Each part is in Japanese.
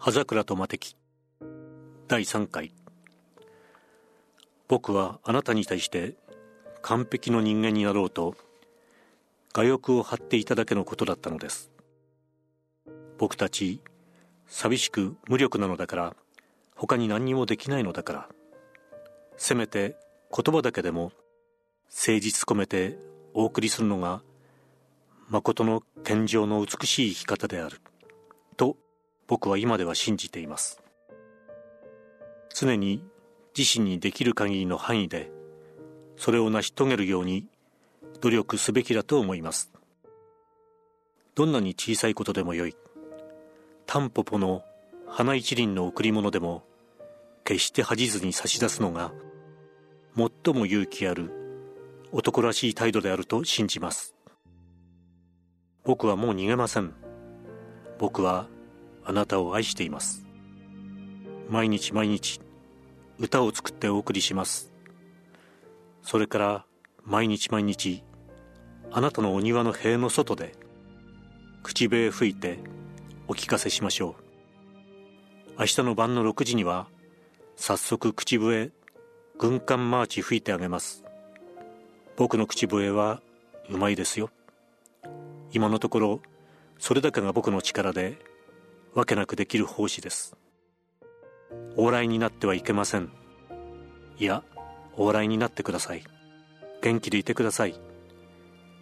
葉桜と魔敵第3回。僕はあなたに対して完璧の人間になろうと我欲を張っていただけのことだったのです。僕たち寂しく無力なのだから他に何にもできないのだから。せめて言葉だけでも誠実込めてお送りするのが誠の健常の美しい生き方である。僕は今では信じています。常に自身にできる限りの範囲でそれを成し遂げるように努力すべきだと思います。どんなに小さいことでもよい。タンポポの花一輪の贈り物でも決して恥じずに差し出すのが最も勇気ある男らしい態度であると信じます。僕はもう逃げません。僕はあなたを愛しています。毎日毎日歌を作ってお送りします。それから毎日毎日あなたのお庭の塀の外で口笛吹いてお聞かせしましょう。明日の晩の6時には早速口笛軍艦マーチ吹いてあげます。僕の口笛はうまいですよ。今のところそれだけが僕の力でわけなくできる奉仕です。往来になってはいけません。いや往来になってください。元気でいてください。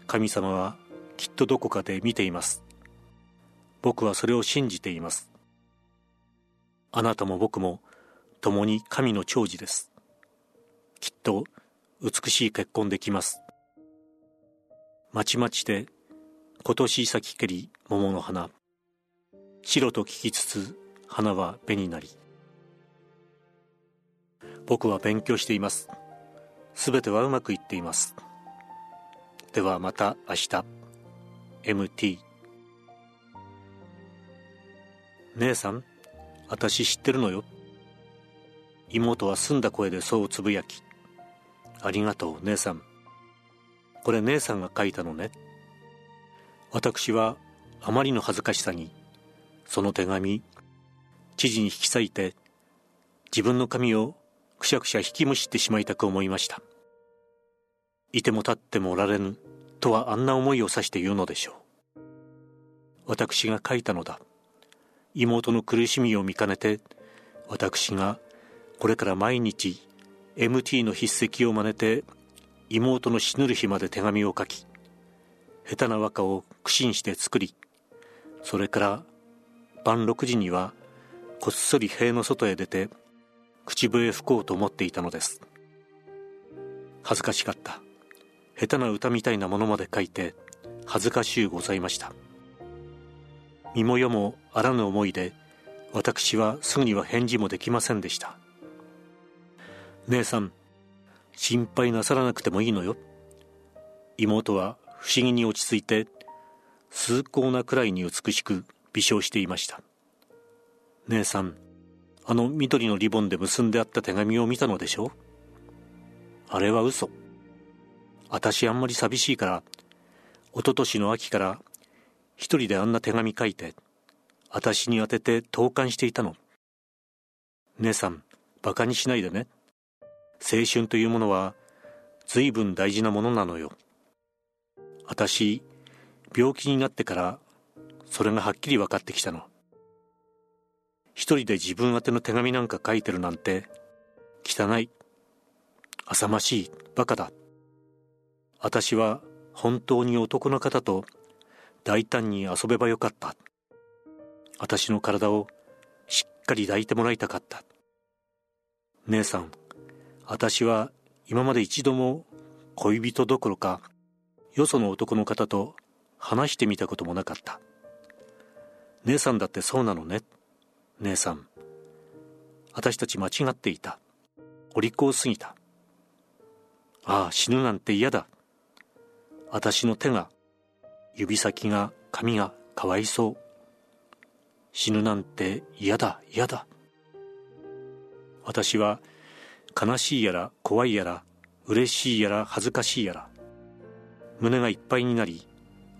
神様はきっとどこかで見ています。僕はそれを信じています。あなたも僕も共に神の長寿です。きっと美しい結婚できます。まちまちで今年咲きけり桃の花。白と聞きつつ花は紅なり。僕は勉強しています。すべてはうまくいっています。ではまた明日。MT 姉さん私知ってるのよ。妹は澄んだ声でそうつぶやき。ありがとう姉さん。これ姉さんが書いたのね。私はあまりの恥ずかしさにその手紙知事に引き裂いて自分の髪をくしゃくしゃ引きむしってしまいたく思いました。いても立ってもおられぬとはあんな思いを指して言うのでしょう。私が書いたのだ。妹の苦しみを見かねて私がこれから毎日 MT の筆跡を真似て妹の死ぬる日まで手紙を書き下手な和歌を苦心して作りそれから晩6時にはこっそり塀の外へ出て口笛吹こうと思っていたのです。恥ずかしかった。下手な歌みたいなものまで書いて恥ずかしゅうございました。身も世もあらぬ思いで私はすぐには返事もできませんでした。姉さん心配なさらなくてもいいのよ。妹は不思議に落ち着いて崇高なくらいに美しく微笑していました。姉さんあの緑のリボンで結んであった手紙を見たのでしょあれは嘘。私あんまり寂しいから一昨年の秋から一人であんな手紙書いて私に当てて投函していたの。姉さん馬鹿にしないでね。青春というものは随分大事なものなのよ。私病気になってからそれがはっきり分かってきたの。一人で自分宛ての手紙なんか書いてるなんて汚い浅ましいバカだ。私は本当に男の方と大胆に遊べばよかった。私の体をしっかり抱いてもらいたかった。姉さん私は今まで一度も恋人どころかよその男の方と話してみたこともなかった。姉さんだってそうなのね。姉さん。私たち間違っていた。お利口すぎた。ああ死ぬなんて嫌だ。私の手が指先が髪がかわいそう。死ぬなんて嫌だ嫌だ。私は悲しいやら怖いやら嬉しいやら恥ずかしいやら。胸がいっぱいになり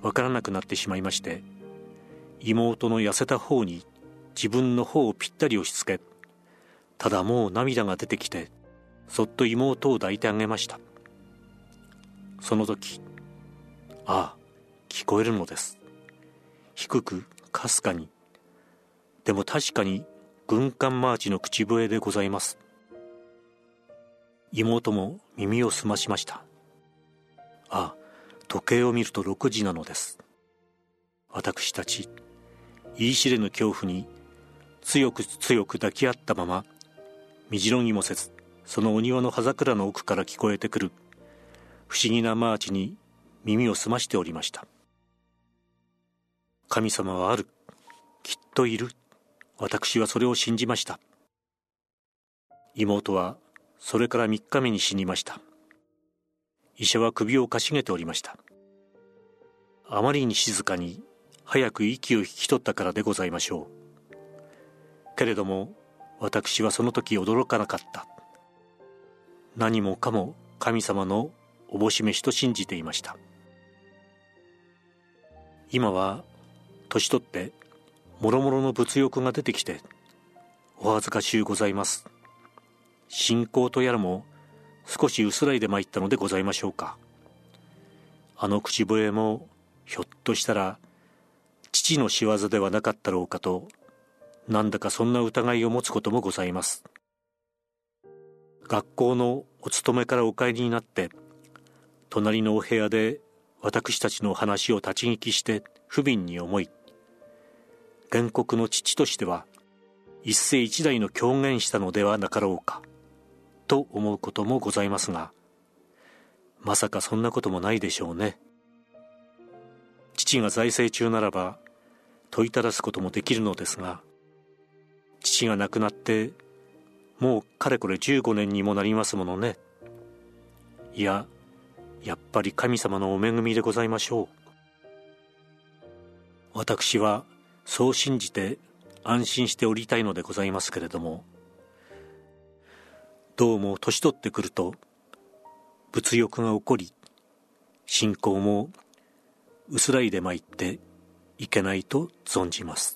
わからなくなってしまいまして妹の痩せた方に自分の方をぴったり押し付けただもう涙が出てきてそっと妹を抱いてあげました。その時ああ聞こえるのです。低くかすかに。でも確かに軍艦マーチの口笛でございます。妹も耳を澄ましました。ああ時計を見ると6時なのです。私たち言い知れぬ恐怖に強く強く抱き合ったままみじろぎもせずそのお庭の葉桜の奥から聞こえてくる不思議なマーチに耳を澄ましておりました。神様はある。きっといる。私はそれを信じました。妹はそれから3日目に死にました。医者は首をかしげておりました。あまりに静かに早く息を引き取ったからでございましょう。けれども私はその時驚かなかった。何もかも神様のおぼし飯と信じていました。今は年取ってもろもろの物欲が出てきてお恥ずかしゅうございます。信仰とやらも少し薄らいで参ったのでございましょうか。あの口笛もひょっとしたら父の仕業ではなかったろうかとなんだかそんな疑いを持つこともございます。学校のお勤めからお帰りになって隣のお部屋で私たちの話を立ち聞きして不憫に思い原告の父としては一世一代の狂言したのではなかろうかと思うこともございますがまさかそんなこともないでしょうね。父が財政中ならば問いただすこともできるのですが父が亡くなってもうかれこれ15年にもなりますものね。いややっぱり神様のお恵みでございましょう。私はそう信じて安心しておりたいのでございますけれどもどうも年取ってくると物欲が起こり信仰も薄らいでまいっていけないと存じます。